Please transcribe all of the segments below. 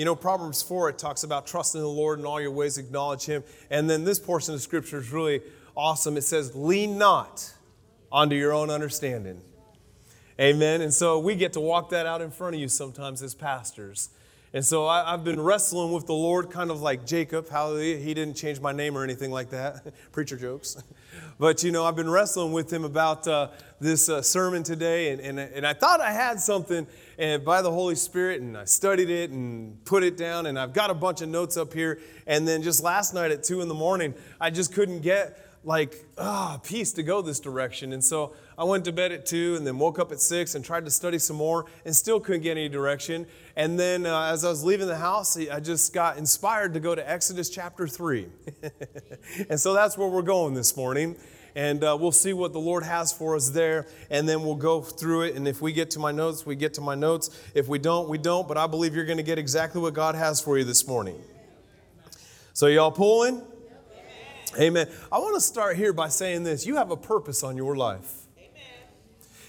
You know, Proverbs 4, it talks about trusting the Lord in all your ways, acknowledge Him. And then this portion of Scripture is really awesome. It says, Lean not onto your own understanding. Amen. And so we get to walk that out in front of you sometimes as pastors. And so I, have been wrestling with the Lord, kind of like Jacob. Hallelujah. He didn't change my name or anything like that. Preacher jokes. But, you know, I've been wrestling with him about uh, this uh, sermon today. And, and, and I thought I had something and by the Holy Spirit, and I studied it and put it down. And I've got a bunch of notes up here. And then just last night at 2 in the morning, I just couldn't get like ah peace to go this direction. And so i went to bed at 2 and then woke up at 6 and tried to study some more and still couldn't get any direction. And then uh, as i was leaving the house i just got inspired to go to exodus chapter 3 and so that's where we're going this morning. And uh, we'll see what the lord has for us there. And then we'll go through it. And if we get to my notes we get to my notes. If we don't we don't. But i believe you're going to get exactly what god has for you this morning. So y'all pulling Amen. I want to start here by saying this you have a purpose on your life. Amen.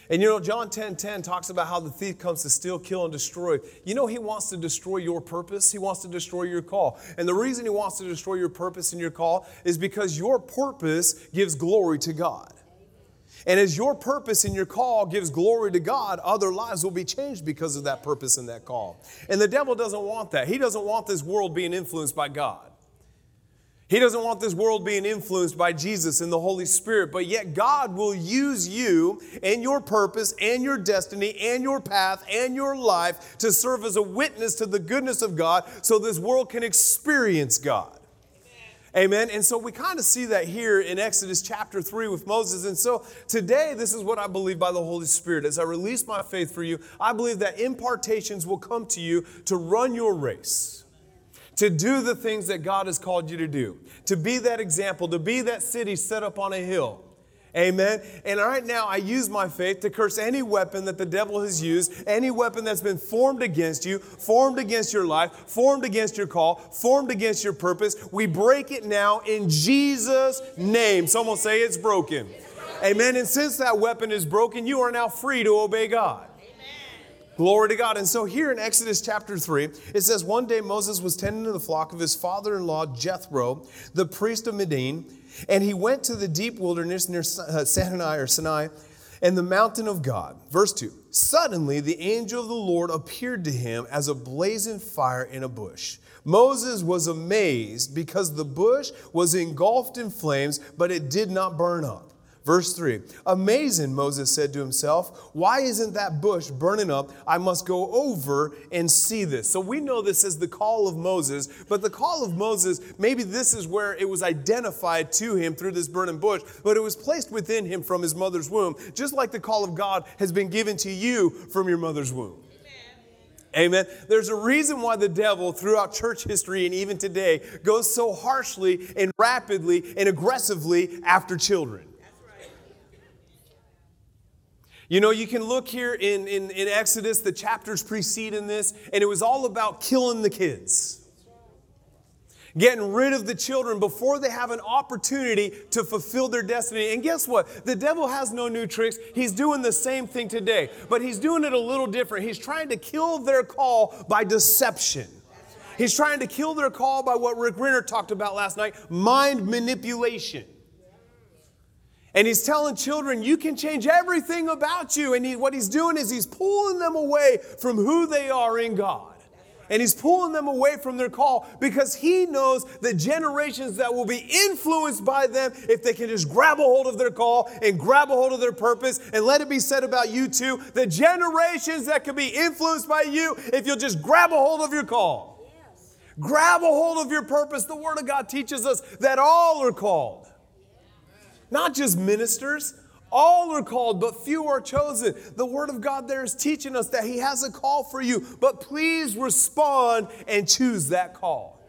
And you know, John 10 10 talks about how the thief comes to steal, kill, and destroy. You know, he wants to destroy your purpose, he wants to destroy your call. And the reason he wants to destroy your purpose and your call is because your purpose gives glory to God. And as your purpose and your call gives glory to God, other lives will be changed because of that purpose and that call. And the devil doesn't want that. He doesn't want this world being influenced by God. He doesn't want this world being influenced by Jesus and the Holy Spirit, but yet God will use you and your purpose and your destiny and your path and your life to serve as a witness to the goodness of God so this world can experience God. Amen. And so we kind of see that here in Exodus chapter 3 with Moses. And so today, this is what I believe by the Holy Spirit. As I release my faith for you, I believe that impartations will come to you to run your race to do the things that God has called you to do, to be that example, to be that city set up on a hill. Amen. And right now, I use my faith to curse any weapon that the devil has used, any weapon that's been formed against you, formed against your life, formed against your call, formed against your purpose. We break it now in Jesus' name. Someone say it's broken. Amen. And since that weapon is broken, you are now free to obey God. Glory to God. And so here in Exodus chapter 3, it says, One day Moses was tending the flock of his father in law Jethro, the priest of Midian, and he went to the deep wilderness near uh, Sinai or Sinai and the mountain of God. Verse 2 Suddenly the angel of the Lord appeared to him as a blazing fire in a bush. Moses was amazed because the bush was engulfed in flames, but it did not burn up. Verse 3 Amazing, Moses said to himself, Why isn't that bush burning up? I must go over and see this. So we know this as the call of Moses, but the call of Moses, maybe this is where it was identified to him through this burning bush, but it was placed within him from his mother's womb, just like the call of God has been given to you from your mother's womb. Amen. There's a reason why the devil, throughout church history and even today, goes so harshly and rapidly and aggressively after children. You know, you can look here in, in, in Exodus, the chapters preceding this, and it was all about killing the kids. Getting rid of the children before they have an opportunity to fulfill their destiny. And guess what? The devil has no new tricks. He's doing the same thing today, but he's doing it a little different. He's trying to kill their call by deception. He's trying to kill their call by what Rick Renner talked about last night mind manipulation. And he's telling children, you can change everything about you. And he, what he's doing is he's pulling them away from who they are in God. And he's pulling them away from their call because he knows the generations that will be influenced by them if they can just grab a hold of their call and grab a hold of their purpose. And let it be said about you too the generations that can be influenced by you if you'll just grab a hold of your call. Yes. Grab a hold of your purpose. The Word of God teaches us that all are called. Not just ministers. All are called, but few are chosen. The Word of God there is teaching us that He has a call for you, but please respond and choose that call.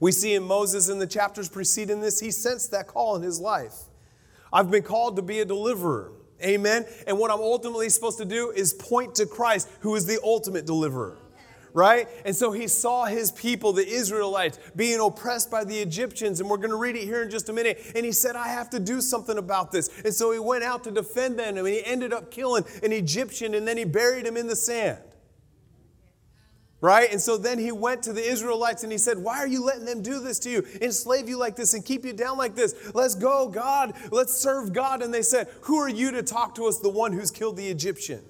We see in Moses in the chapters preceding this, he sensed that call in his life. I've been called to be a deliverer. Amen. And what I'm ultimately supposed to do is point to Christ, who is the ultimate deliverer right? And so he saw his people, the Israelites, being oppressed by the Egyptians. And we're going to read it here in just a minute. And he said, I have to do something about this. And so he went out to defend them. And he ended up killing an Egyptian and then he buried him in the sand. right? And so then he went to the Israelites and he said, Why are you letting them do this to you? Enslave you like this and keep you down like this? Let's go, God. Let's serve God. And they said, Who are you to talk to us, the one who's killed the Egyptian?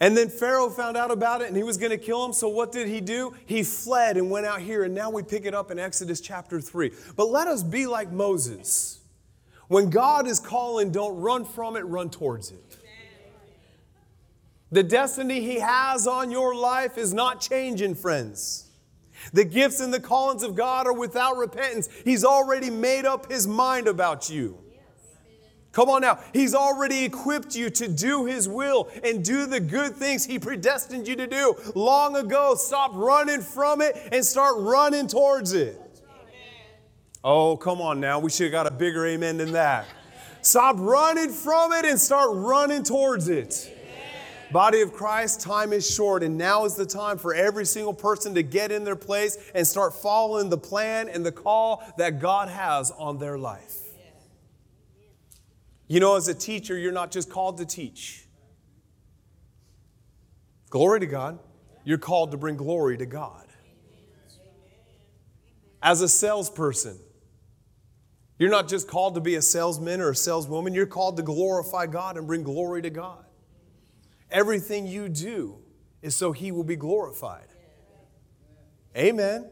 And then Pharaoh found out about it and he was going to kill him. So what did he do? He fled and went out here. And now we pick it up in Exodus chapter 3. But let us be like Moses. When God is calling, don't run from it, run towards it. The destiny He has on your life is not changing, friends. The gifts and the callings of God are without repentance. He's already made up His mind about you. Come on now. He's already equipped you to do His will and do the good things He predestined you to do long ago. Stop running from it and start running towards it. Oh, come on now. We should have got a bigger amen than that. Stop running from it and start running towards it. Body of Christ, time is short, and now is the time for every single person to get in their place and start following the plan and the call that God has on their life. You know, as a teacher, you're not just called to teach. Glory to God. You're called to bring glory to God. As a salesperson, you're not just called to be a salesman or a saleswoman, you're called to glorify God and bring glory to God. Everything you do is so He will be glorified. Amen.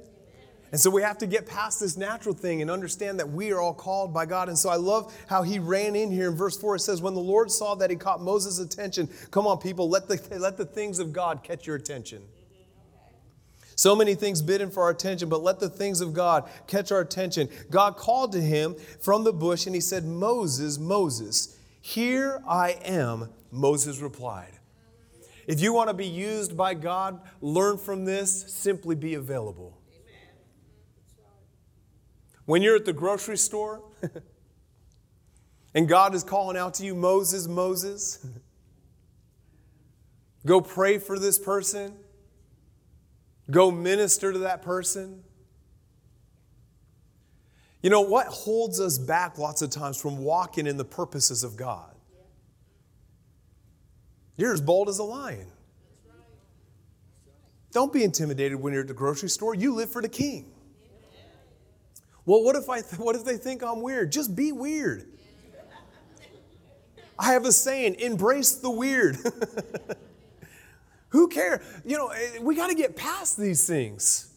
And so we have to get past this natural thing and understand that we are all called by God. And so I love how he ran in here in verse 4. It says, When the Lord saw that he caught Moses' attention, come on, people, let the, let the things of God catch your attention. So many things bidden for our attention, but let the things of God catch our attention. God called to him from the bush and he said, Moses, Moses, here I am. Moses replied. If you want to be used by God, learn from this, simply be available. When you're at the grocery store and God is calling out to you, Moses, Moses, go pray for this person, go minister to that person. You know, what holds us back lots of times from walking in the purposes of God? You're as bold as a lion. Don't be intimidated when you're at the grocery store. You live for the king. Well, what if I th- what if they think I'm weird? Just be weird. I have a saying, embrace the weird. Who cares? You know, eh, we got to get past these things.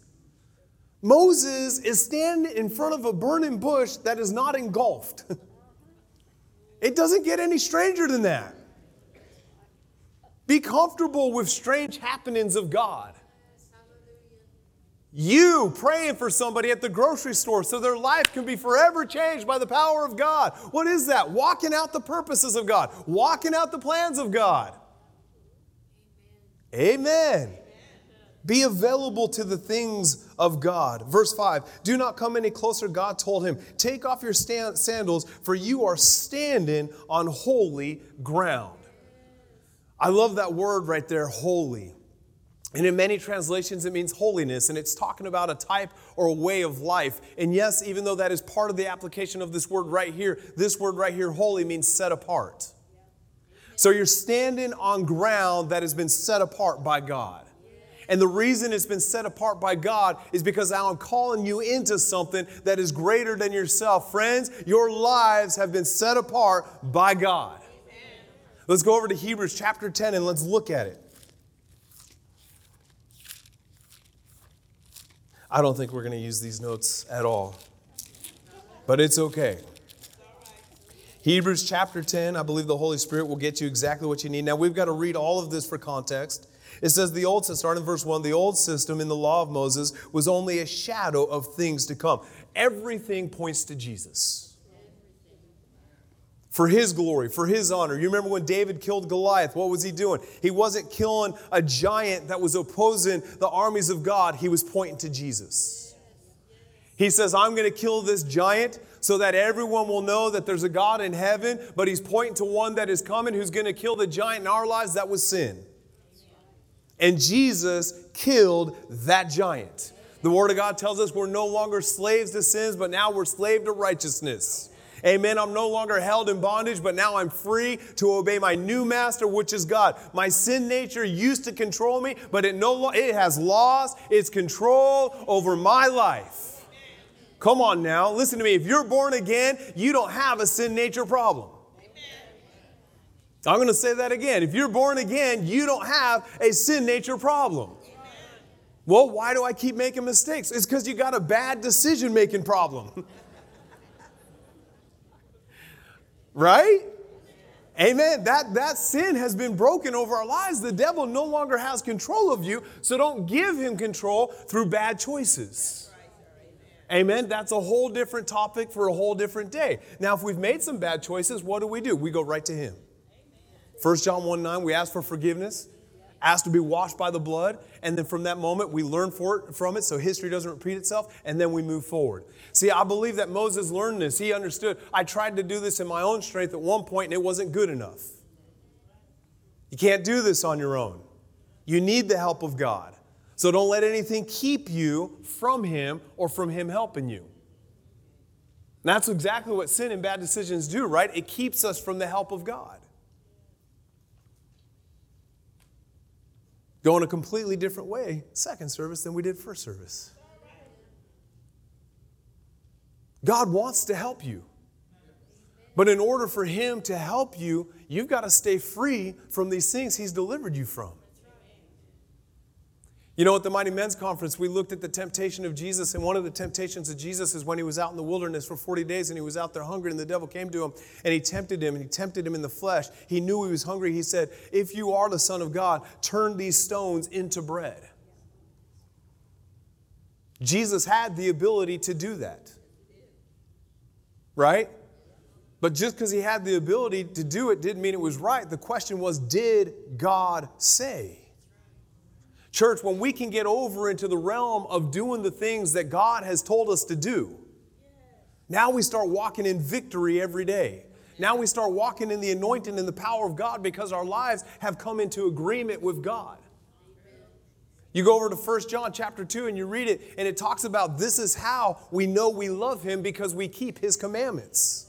Moses is standing in front of a burning bush that is not engulfed. it doesn't get any stranger than that. Be comfortable with strange happenings of God. You praying for somebody at the grocery store so their life can be forever changed by the power of God. What is that? Walking out the purposes of God, walking out the plans of God. Amen. Amen. Be available to the things of God. Verse 5 Do not come any closer, God told him. Take off your sandals, for you are standing on holy ground. I love that word right there, holy. And in many translations, it means holiness, and it's talking about a type or a way of life. And yes, even though that is part of the application of this word right here, this word right here, holy, means set apart. So you're standing on ground that has been set apart by God. And the reason it's been set apart by God is because I'm calling you into something that is greater than yourself. Friends, your lives have been set apart by God. Let's go over to Hebrews chapter 10 and let's look at it. I don't think we're going to use these notes at all, but it's okay. Hebrews chapter 10, I believe the Holy Spirit will get you exactly what you need. Now, we've got to read all of this for context. It says the old system, starting in verse 1, the old system in the law of Moses was only a shadow of things to come. Everything points to Jesus for his glory, for his honor. You remember when David killed Goliath, what was he doing? He wasn't killing a giant that was opposing the armies of God, he was pointing to Jesus. He says, I'm going to kill this giant so that everyone will know that there's a God in heaven, but he's pointing to one that is coming who's going to kill the giant in our lives that was sin. And Jesus killed that giant. The Word of God tells us we're no longer slaves to sins, but now we're slaves to righteousness. Amen. I'm no longer held in bondage, but now I'm free to obey my new master, which is God. My sin nature used to control me, but it no it has lost its control over my life. Come on now, listen to me. If you're born again, you don't have a sin nature problem. I'm going to say that again. If you're born again, you don't have a sin nature problem. Well, why do I keep making mistakes? It's because you got a bad decision making problem. right? Amen. That, that sin has been broken over our lives. The devil no longer has control of you, so don't give him control through bad choices. Amen. That's a whole different topic for a whole different day. Now, if we've made some bad choices, what do we do? We go right to him. 1 John 1 9, we ask for forgiveness, ask to be washed by the blood, and then from that moment we learn it, from it so history doesn't repeat itself, and then we move forward. See, I believe that Moses learned this. He understood. I tried to do this in my own strength at one point, and it wasn't good enough. You can't do this on your own. You need the help of God. So don't let anything keep you from Him or from Him helping you. And that's exactly what sin and bad decisions do, right? It keeps us from the help of God. Going a completely different way, second service, than we did first service. God wants to help you. But in order for Him to help you, you've got to stay free from these things He's delivered you from. You know, at the Mighty Men's Conference, we looked at the temptation of Jesus, and one of the temptations of Jesus is when he was out in the wilderness for 40 days and he was out there hungry, and the devil came to him and he tempted him, and he tempted him in the flesh. He knew he was hungry. He said, If you are the Son of God, turn these stones into bread. Jesus had the ability to do that. Right? But just because he had the ability to do it didn't mean it was right. The question was, did God say? Church, when we can get over into the realm of doing the things that God has told us to do, now we start walking in victory every day. Now we start walking in the anointing and the power of God because our lives have come into agreement with God. You go over to 1 John chapter 2 and you read it, and it talks about this is how we know we love him because we keep his commandments.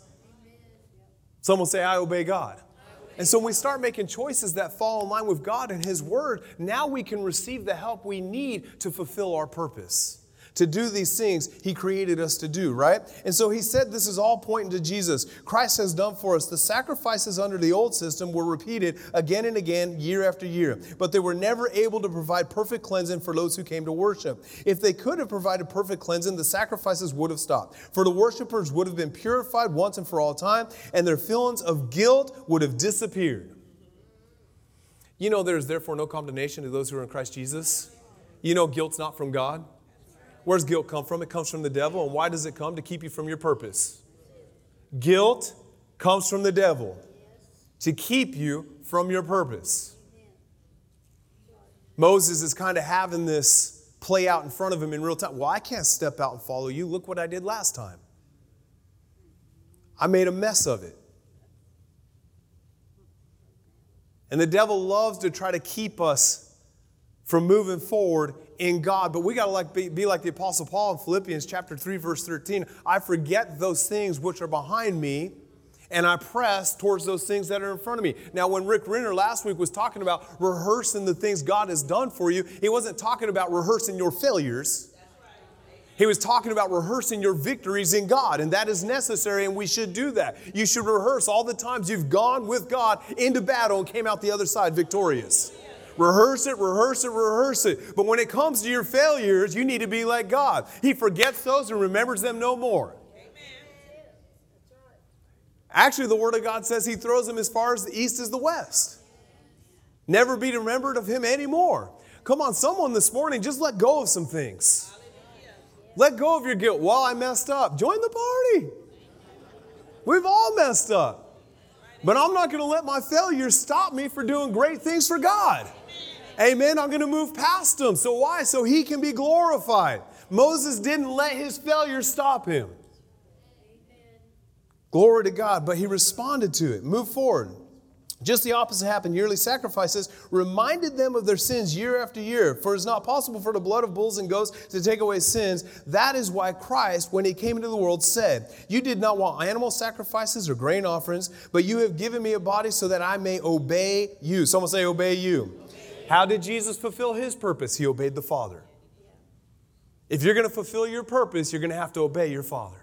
Someone say, I obey God. And so when we start making choices that fall in line with God and His Word, now we can receive the help we need to fulfill our purpose to do these things he created us to do, right? And so he said this is all pointing to Jesus. Christ has done for us. The sacrifices under the old system were repeated again and again, year after year, but they were never able to provide perfect cleansing for those who came to worship. If they could have provided perfect cleansing, the sacrifices would have stopped. For the worshipers would have been purified once and for all time, and their feelings of guilt would have disappeared. You know, there is therefore no condemnation to those who are in Christ Jesus. You know, guilt's not from God. Where's guilt come from? It comes from the devil. And why does it come? To keep you from your purpose. Guilt comes from the devil to keep you from your purpose. Moses is kind of having this play out in front of him in real time. Well, I can't step out and follow you. Look what I did last time. I made a mess of it. And the devil loves to try to keep us from moving forward in God. But we got to like be, be, like the Apostle Paul in Philippians chapter 3, verse 13. I forget those things which are behind me, and I press towards those things that are in front of me. Now, when Rick Renner last week was talking about rehearsing the things God has done for you, he wasn't talking about rehearsing your failures. He was talking about rehearsing your victories in God, and that is necessary, and we should do that. You should rehearse all the times you've gone with God into battle and came out the other side victorious. Rehearse it, rehearse it, rehearse it. But when it comes to your failures, you need to be like God. He forgets those and remembers them no more. Amen. Actually, the Word of God says He throws them as far as the east as the west. Never be remembered of Him anymore. Come on, someone this morning, just let go of some things. Let go of your guilt. Well, I messed up. Join the party. We've all messed up. But I'm not going to let my failures stop me for doing great things for God. Amen. I'm going to move past them. So why? So he can be glorified. Moses didn't let his failure stop him. Glory to God. But he responded to it. Move forward. Just the opposite happened. Yearly sacrifices reminded them of their sins year after year. For it's not possible for the blood of bulls and goats to take away sins. That is why Christ, when he came into the world, said, You did not want animal sacrifices or grain offerings, but you have given me a body so that I may obey you. Someone say, Obey you. How did Jesus fulfill his purpose? He obeyed the Father. If you're going to fulfill your purpose, you're going to have to obey your Father.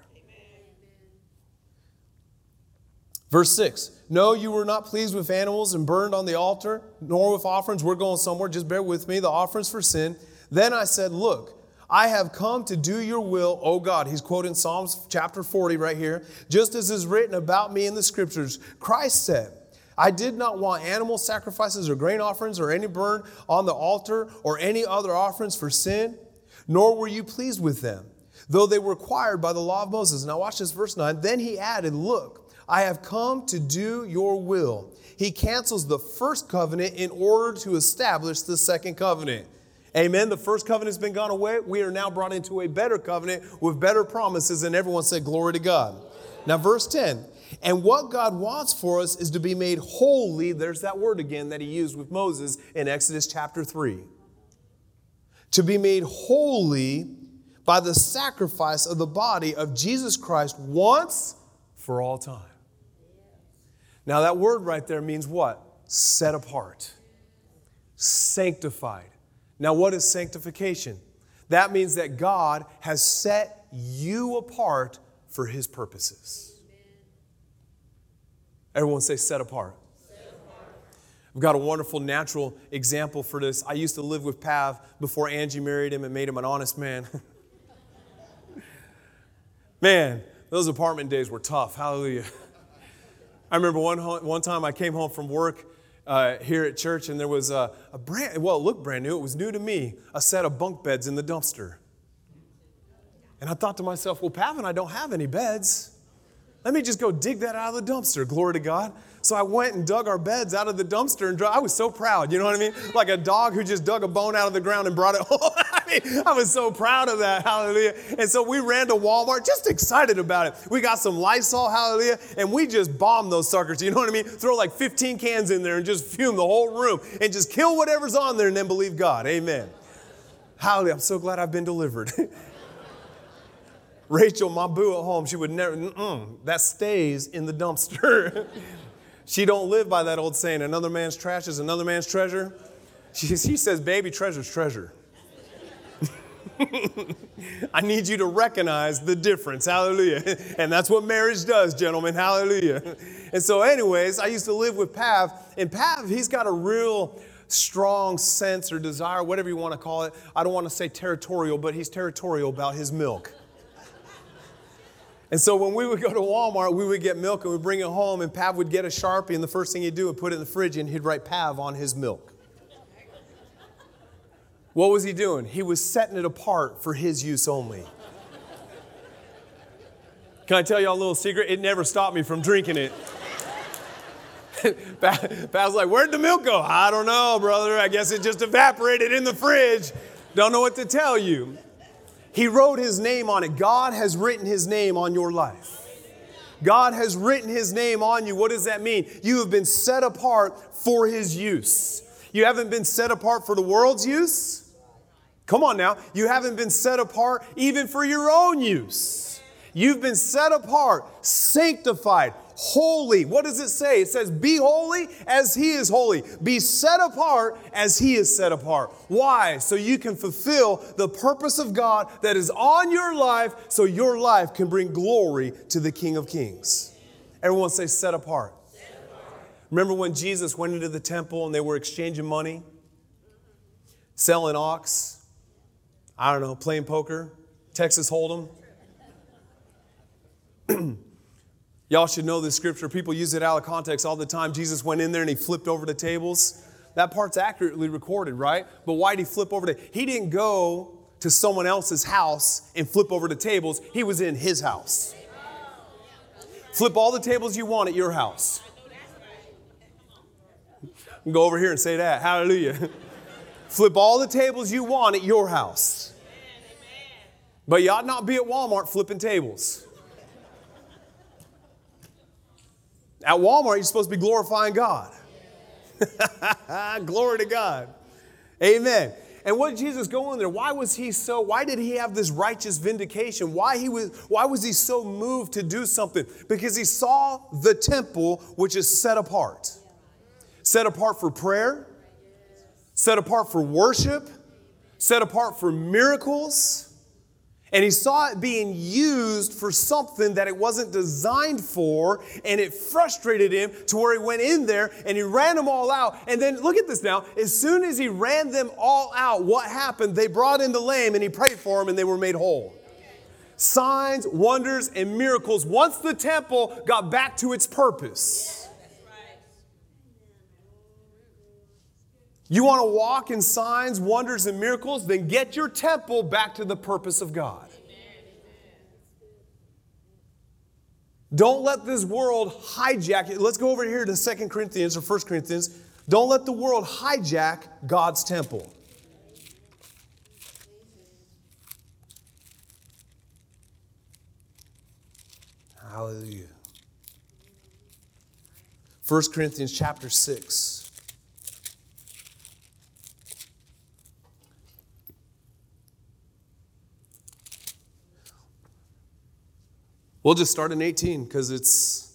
Verse 6 No, you were not pleased with animals and burned on the altar, nor with offerings. We're going somewhere, just bear with me. The offerings for sin. Then I said, Look, I have come to do your will, O God. He's quoting Psalms chapter 40 right here. Just as is written about me in the scriptures, Christ said, I did not want animal sacrifices or grain offerings or any burnt on the altar or any other offerings for sin, nor were you pleased with them, though they were required by the law of Moses. Now, watch this verse 9. Then he added, Look, I have come to do your will. He cancels the first covenant in order to establish the second covenant. Amen. The first covenant has been gone away. We are now brought into a better covenant with better promises, and everyone said, Glory to God. Now, verse 10 And what God wants for us is to be made holy. There's that word again that he used with Moses in Exodus chapter 3. To be made holy by the sacrifice of the body of Jesus Christ once for all time. Now, that word right there means what? Set apart, sanctified. Now, what is sanctification? That means that God has set you apart for his purposes. Everyone say, set apart. I've got a wonderful natural example for this. I used to live with Pav before Angie married him and made him an honest man. man, those apartment days were tough. Hallelujah. I remember one, one time I came home from work uh, here at church and there was a, a brand, well, it looked brand new, it was new to me, a set of bunk beds in the dumpster. And I thought to myself, well, Pav and I don't have any beds. Let me just go dig that out of the dumpster. Glory to God. So I went and dug our beds out of the dumpster and I was so proud, you know what I mean? Like a dog who just dug a bone out of the ground and brought it home. I mean, I was so proud of that, hallelujah. And so we ran to Walmart, just excited about it. We got some Lysol, hallelujah, and we just bombed those suckers, you know what I mean? Throw like 15 cans in there and just fume the whole room and just kill whatever's on there and then believe God. Amen. Hallelujah. I'm so glad I've been delivered. Rachel, my boo at home, she would never, that stays in the dumpster. she don't live by that old saying, another man's trash is another man's treasure. She, she says, baby treasure's treasure. I need you to recognize the difference. Hallelujah. And that's what marriage does, gentlemen. Hallelujah. And so, anyways, I used to live with Pav, and Pav, he's got a real strong sense or desire, whatever you want to call it. I don't want to say territorial, but he's territorial about his milk. And so when we would go to Walmart, we would get milk and we'd bring it home, and Pav would get a Sharpie, and the first thing he'd do would put it in the fridge and he'd write Pav on his milk. What was he doing? He was setting it apart for his use only. Can I tell y'all a little secret? It never stopped me from drinking it. Pav's like, Where'd the milk go? I don't know, brother. I guess it just evaporated in the fridge. Don't know what to tell you. He wrote his name on it. God has written his name on your life. God has written his name on you. What does that mean? You have been set apart for his use. You haven't been set apart for the world's use. Come on now. You haven't been set apart even for your own use. You've been set apart, sanctified, holy. What does it say? It says, Be holy as He is holy. Be set apart as He is set apart. Why? So you can fulfill the purpose of God that is on your life, so your life can bring glory to the King of Kings. Everyone say, Set apart. Set apart. Remember when Jesus went into the temple and they were exchanging money, selling ox, I don't know, playing poker, Texas Hold'em? Y'all should know this scripture. People use it out of context all the time. Jesus went in there and he flipped over the tables. That part's accurately recorded, right? But why did he flip over the He didn't go to someone else's house and flip over the tables. He was in his house. Flip all the tables you want at your house. Go over here and say that. Hallelujah. Flip all the tables you want at your house. But you ought not be at Walmart flipping tables. At Walmart, you're supposed to be glorifying God. Glory to God. Amen. And what Jesus go in there? Why was he so, why did he have this righteous vindication? Why, he was, why was he so moved to do something? Because he saw the temple, which is set apart. Set apart for prayer, set apart for worship, set apart for miracles and he saw it being used for something that it wasn't designed for, and it frustrated him to where he went in there and he ran them all out. And then look at this now. As soon as he ran them all out, what happened? They brought in the lame and he prayed for them and they were made whole. Signs, wonders, and miracles once the temple got back to its purpose. You want to walk in signs, wonders, and miracles? Then get your temple back to the purpose of God. Don't let this world hijack it. Let's go over here to 2 Corinthians or 1 Corinthians. Don't let the world hijack God's temple. Hallelujah. 1 Corinthians chapter 6. We'll just start in 18 because it's,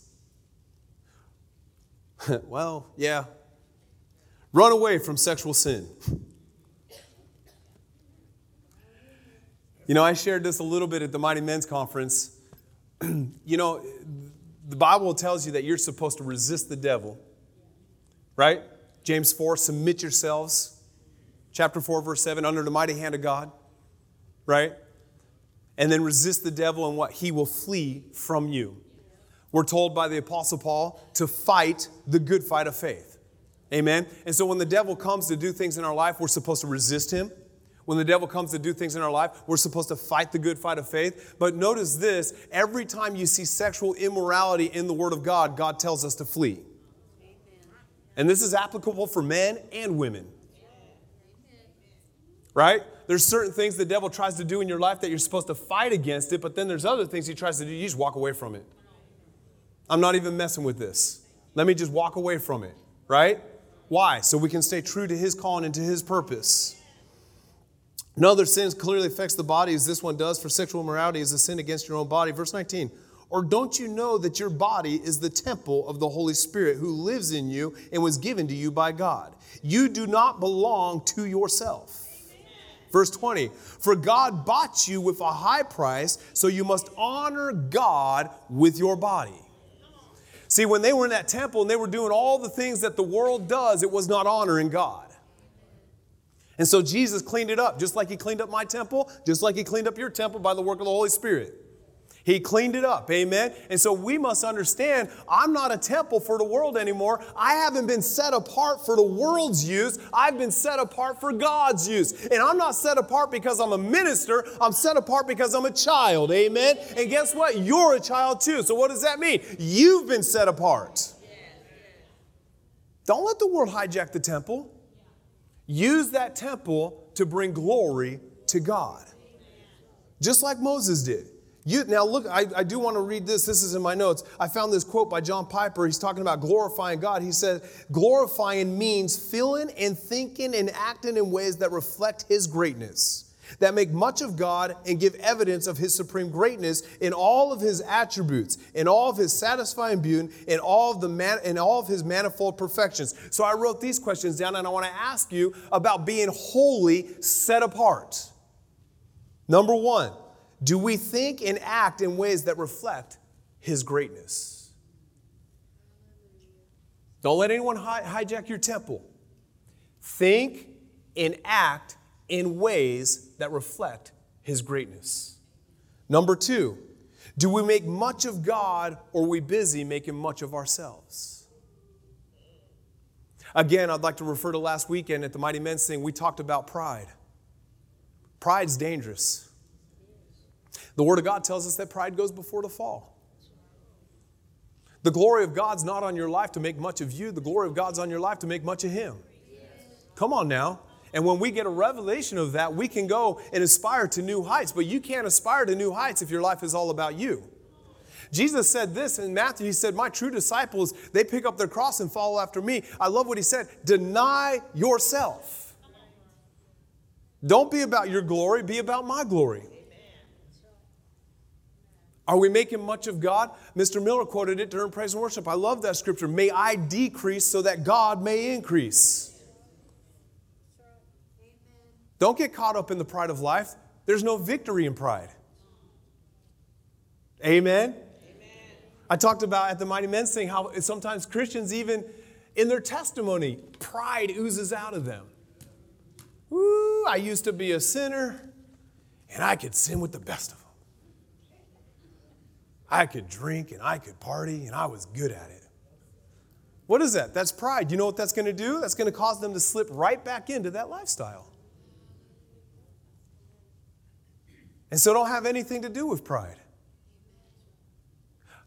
well, yeah. Run away from sexual sin. You know, I shared this a little bit at the Mighty Men's Conference. you know, the Bible tells you that you're supposed to resist the devil, right? James 4, submit yourselves. Chapter 4, verse 7, under the mighty hand of God, right? And then resist the devil and what he will flee from you. We're told by the Apostle Paul to fight the good fight of faith. Amen. And so when the devil comes to do things in our life, we're supposed to resist him. When the devil comes to do things in our life, we're supposed to fight the good fight of faith. But notice this every time you see sexual immorality in the Word of God, God tells us to flee. And this is applicable for men and women. Right? There's certain things the devil tries to do in your life that you're supposed to fight against it, but then there's other things he tries to do, you just walk away from it. I'm not even messing with this. Let me just walk away from it, right? Why? So we can stay true to his calling and to his purpose. Another sin clearly affects the body as this one does, for sexual immorality is a sin against your own body. Verse 19. Or don't you know that your body is the temple of the Holy Spirit who lives in you and was given to you by God? You do not belong to yourself. Verse 20, for God bought you with a high price, so you must honor God with your body. See, when they were in that temple and they were doing all the things that the world does, it was not honoring God. And so Jesus cleaned it up, just like He cleaned up my temple, just like He cleaned up your temple by the work of the Holy Spirit. He cleaned it up. Amen. And so we must understand I'm not a temple for the world anymore. I haven't been set apart for the world's use. I've been set apart for God's use. And I'm not set apart because I'm a minister. I'm set apart because I'm a child. Amen. And guess what? You're a child too. So what does that mean? You've been set apart. Don't let the world hijack the temple. Use that temple to bring glory to God. Just like Moses did. You, now, look, I, I do want to read this. This is in my notes. I found this quote by John Piper. He's talking about glorifying God. He said, Glorifying means feeling and thinking and acting in ways that reflect His greatness, that make much of God and give evidence of His supreme greatness in all of His attributes, in all of His satisfying beauty, in all of, the man, in all of His manifold perfections. So I wrote these questions down, and I want to ask you about being wholly set apart. Number one, do we think and act in ways that reflect His greatness? Don't let anyone hi- hijack your temple. Think and act in ways that reflect His greatness. Number two, do we make much of God or are we busy making much of ourselves? Again, I'd like to refer to last weekend at the Mighty Men's thing, we talked about pride. Pride's dangerous. The Word of God tells us that pride goes before the fall. The glory of God's not on your life to make much of you, the glory of God's on your life to make much of Him. Come on now. And when we get a revelation of that, we can go and aspire to new heights. But you can't aspire to new heights if your life is all about you. Jesus said this in Matthew. He said, My true disciples, they pick up their cross and follow after me. I love what he said deny yourself. Don't be about your glory, be about my glory. Are we making much of God? Mr. Miller quoted it during praise and worship. I love that scripture. May I decrease so that God may increase. Don't get caught up in the pride of life. There's no victory in pride. Amen? Amen? I talked about at the Mighty Men's thing how sometimes Christians, even in their testimony, pride oozes out of them. Woo, I used to be a sinner and I could sin with the best of them. I could drink and I could party and I was good at it. What is that? That's pride. You know what that's going to do? That's going to cause them to slip right back into that lifestyle. And so don't have anything to do with pride.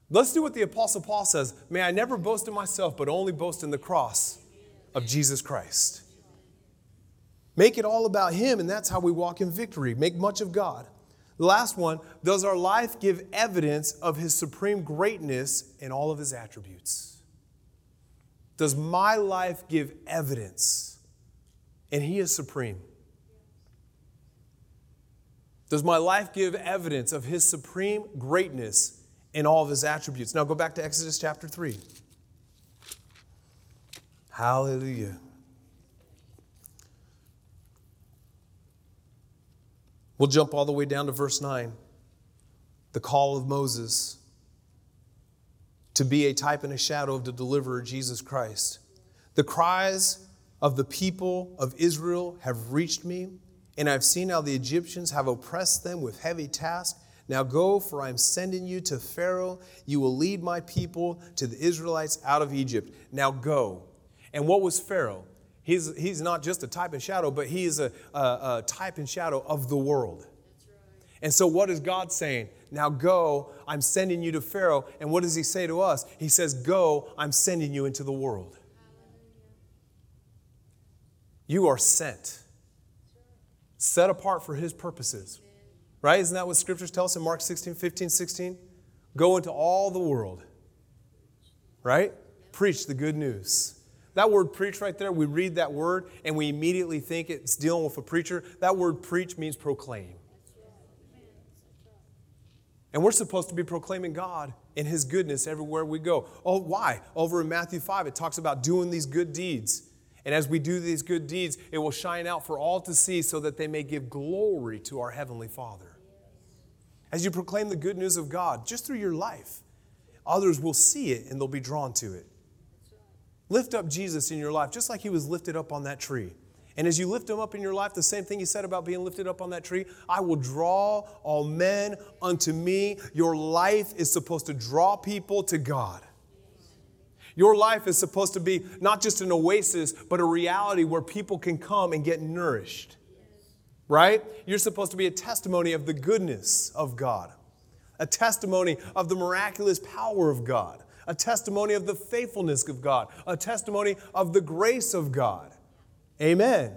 Let's do what the Apostle Paul says May I never boast in myself, but only boast in the cross of Jesus Christ. Make it all about Him, and that's how we walk in victory. Make much of God. The last one does our life give evidence of His supreme greatness in all of His attributes? Does my life give evidence? And He is supreme. Does my life give evidence of His supreme greatness in all of His attributes? Now go back to Exodus chapter 3. Hallelujah. We'll jump all the way down to verse 9. The call of Moses to be a type and a shadow of the deliverer, Jesus Christ. The cries of the people of Israel have reached me, and I've seen how the Egyptians have oppressed them with heavy tasks. Now go, for I am sending you to Pharaoh. You will lead my people to the Israelites out of Egypt. Now go. And what was Pharaoh? He's, he's not just a type and shadow, but he is a, a, a type and shadow of the world. And so, what is God saying? Now go, I'm sending you to Pharaoh. And what does he say to us? He says, Go, I'm sending you into the world. You are sent, set apart for his purposes. Right? Isn't that what scriptures tell us in Mark 16, 15, 16? Go into all the world. Right? Preach the good news. That word preach right there, we read that word and we immediately think it's dealing with a preacher. That word preach means proclaim. And we're supposed to be proclaiming God and His goodness everywhere we go. Oh, why? Over in Matthew 5, it talks about doing these good deeds. And as we do these good deeds, it will shine out for all to see so that they may give glory to our Heavenly Father. As you proclaim the good news of God, just through your life, others will see it and they'll be drawn to it. Lift up Jesus in your life, just like he was lifted up on that tree. And as you lift him up in your life, the same thing he said about being lifted up on that tree I will draw all men unto me. Your life is supposed to draw people to God. Your life is supposed to be not just an oasis, but a reality where people can come and get nourished. Right? You're supposed to be a testimony of the goodness of God, a testimony of the miraculous power of God a testimony of the faithfulness of God, a testimony of the grace of God. Amen.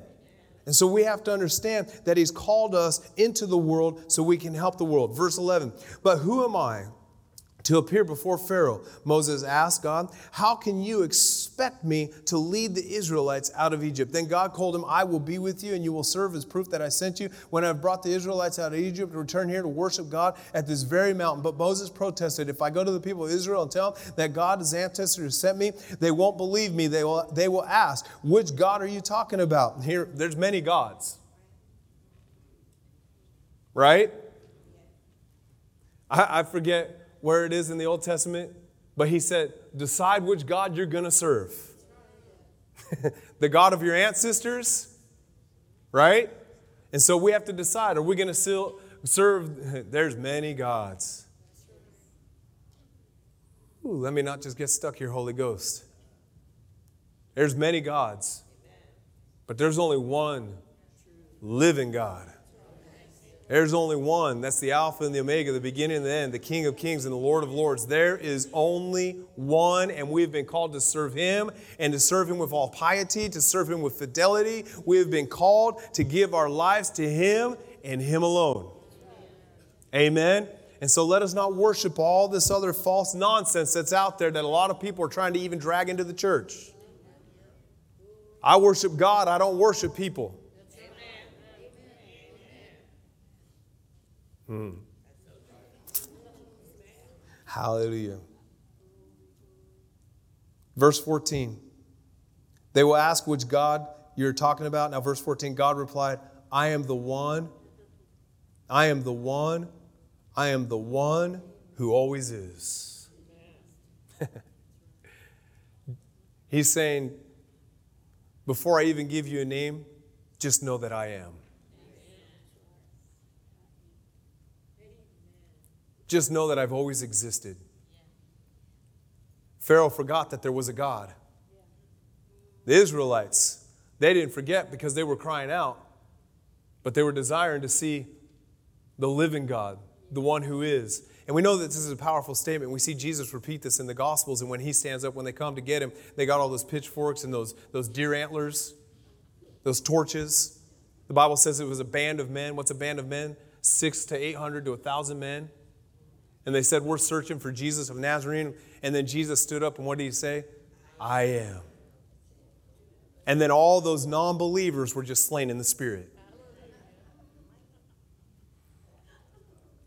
And so we have to understand that He's called us into the world so we can help the world. Verse 11, but who am I? To appear before Pharaoh. Moses asked God, How can you expect me to lead the Israelites out of Egypt? Then God told him, I will be with you, and you will serve as proof that I sent you. When I've brought the Israelites out of Egypt, to return here to worship God at this very mountain. But Moses protested, If I go to the people of Israel and tell them that God is ancestor who sent me, they won't believe me. They will, they will ask, Which God are you talking about? Here, there's many gods. Right? I, I forget where it is in the Old Testament, but he said, decide which God you're going to serve. the God of your ancestors, right? And so we have to decide are we going to serve? There's many gods. Ooh, let me not just get stuck here, Holy Ghost. There's many gods, but there's only one living God. There's only one. That's the Alpha and the Omega, the beginning and the end, the King of Kings and the Lord of Lords. There is only one, and we've been called to serve Him and to serve Him with all piety, to serve Him with fidelity. We have been called to give our lives to Him and Him alone. Amen. And so let us not worship all this other false nonsense that's out there that a lot of people are trying to even drag into the church. I worship God, I don't worship people. Hmm. Hallelujah. Verse 14. They will ask which God you're talking about. Now, verse 14, God replied, I am the one, I am the one, I am the one who always is. He's saying, before I even give you a name, just know that I am. Just know that I've always existed. Pharaoh forgot that there was a God. The Israelites, they didn't forget because they were crying out, but they were desiring to see the living God, the one who is. And we know that this is a powerful statement. We see Jesus repeat this in the Gospels, and when he stands up, when they come to get him, they got all those pitchforks and those, those deer antlers, those torches. The Bible says it was a band of men. What's a band of men? Six to eight hundred to a thousand men. And they said, We're searching for Jesus of Nazarene. And then Jesus stood up, and what did he say? I am. And then all those non believers were just slain in the Spirit.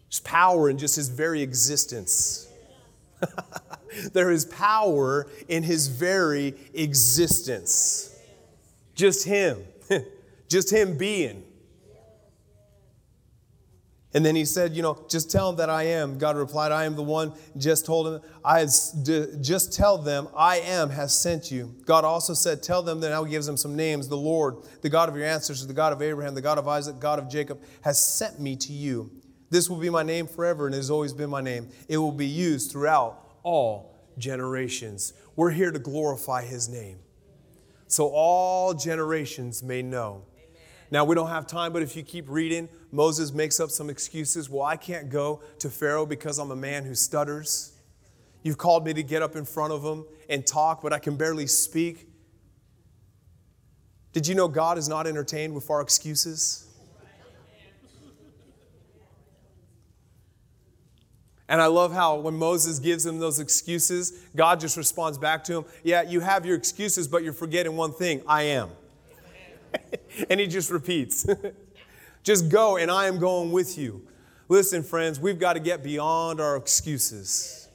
There's power in just his very existence. there is power in his very existence. Just him. just him being. And then he said, You know, just tell them that I am. God replied, I am the one. Just told him, I just tell them, I am has sent you. God also said, Tell them that now he gives them some names. The Lord, the God of your ancestors, the God of Abraham, the God of Isaac, God of Jacob, has sent me to you. This will be my name forever, and has always been my name. It will be used throughout all generations. We're here to glorify his name. So all generations may know. Now, we don't have time, but if you keep reading, Moses makes up some excuses. Well, I can't go to Pharaoh because I'm a man who stutters. You've called me to get up in front of him and talk, but I can barely speak. Did you know God is not entertained with our excuses? And I love how when Moses gives him those excuses, God just responds back to him, Yeah, you have your excuses, but you're forgetting one thing I am. and he just repeats. just go, and I am going with you. Listen, friends, we've got to get beyond our excuses,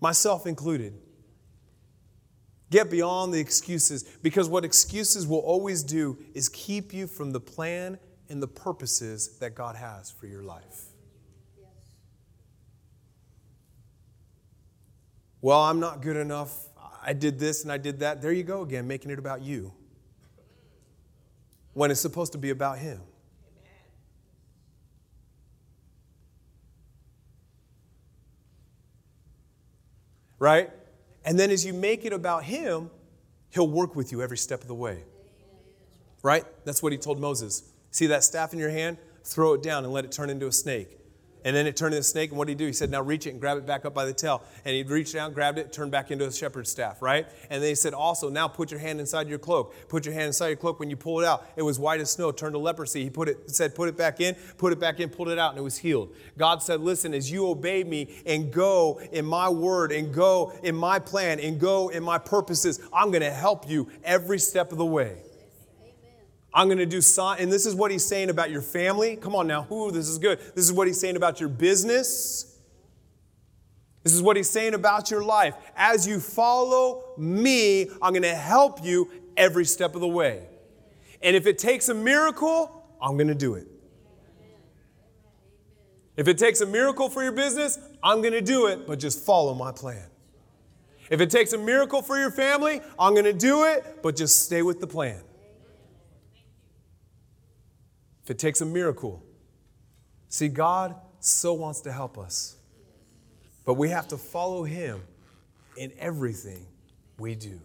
myself included. Get beyond the excuses because what excuses will always do is keep you from the plan and the purposes that God has for your life. Well, I'm not good enough. I did this and I did that. There you go again, making it about you when it's supposed to be about Him. Right? And then as you make it about Him, He'll work with you every step of the way. Right? That's what He told Moses. See that staff in your hand? Throw it down and let it turn into a snake. And then it turned into a snake, and what did he do? He said, Now reach it and grab it back up by the tail. And he reached out, grabbed it, turned back into a shepherd's staff, right? And then he said, Also, now put your hand inside your cloak. Put your hand inside your cloak. When you pull it out, it was white as snow, turned to leprosy. He put it, said, Put it back in, put it back in, pulled it out, and it was healed. God said, Listen, as you obey me and go in my word and go in my plan and go in my purposes, I'm going to help you every step of the way. I'm going to do sign, and this is what he's saying about your family. Come on now, whoo, this is good. This is what he's saying about your business. This is what he's saying about your life. As you follow me, I'm going to help you every step of the way. And if it takes a miracle, I'm going to do it. If it takes a miracle for your business, I'm going to do it, but just follow my plan. If it takes a miracle for your family, I'm going to do it, but just stay with the plan if it takes a miracle. See, God so wants to help us, but we have to follow Him in everything we do.